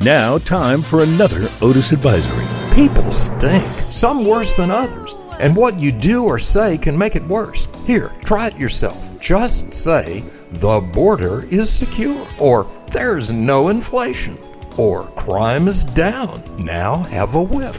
Now, time for another Otis Advisory. People stink, some worse than others. And what you do or say can make it worse. Here, try it yourself. Just say, the border is secure, or there's no inflation, or crime is down. Now have a whiff.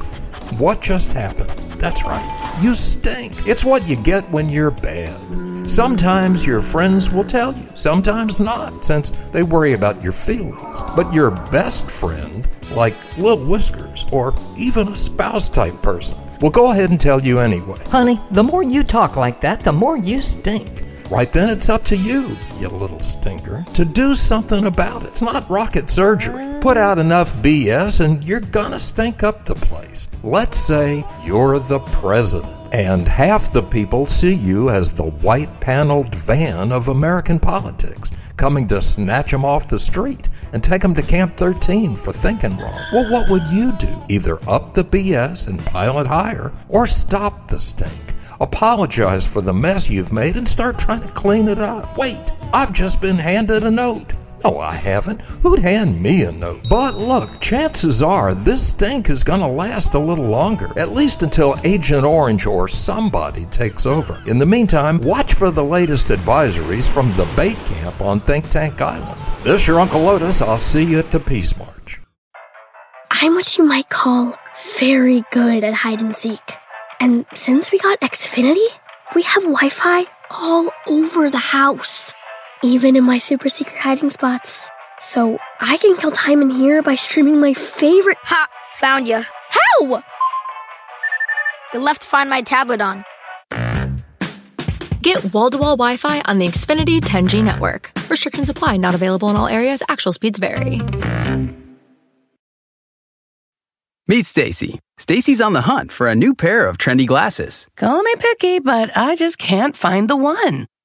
What just happened? That's right, you stink. It's what you get when you're bad. Sometimes your friends will tell you, sometimes not, since they worry about your feelings. But your best friend, like Lil Whiskers, or even a spouse type person, will go ahead and tell you anyway. Honey, the more you talk like that, the more you stink. Right then, it's up to you, you little stinker, to do something about it. It's not rocket surgery. Put out enough BS and you're gonna stink up the place. Let's say you're the president and half the people see you as the white paneled van of American politics, coming to snatch them off the street and take them to Camp 13 for thinking wrong. Well, what would you do? Either up the BS and pile it higher, or stop the stink. Apologize for the mess you've made and start trying to clean it up. Wait, I've just been handed a note. No, I haven't. Who'd hand me a note? But look, chances are this stink is going to last a little longer, at least until Agent Orange or somebody takes over. In the meantime, watch for the latest advisories from the bait camp on Think Tank Island. This your Uncle Lotus. I'll see you at the Peace March. I'm what you might call very good at hide and seek. And since we got Xfinity, we have Wi Fi all over the house, even in my super secret hiding spots. So I can kill time in here by streaming my favorite. Ha! Found you. How? You left Find My tablet on. Get wall to wall Wi Fi on the Xfinity 10G network. Restrictions apply, not available in all areas. Actual speeds vary. Meet Stacy. Stacy's on the hunt for a new pair of trendy glasses. Call me picky, but I just can't find the one.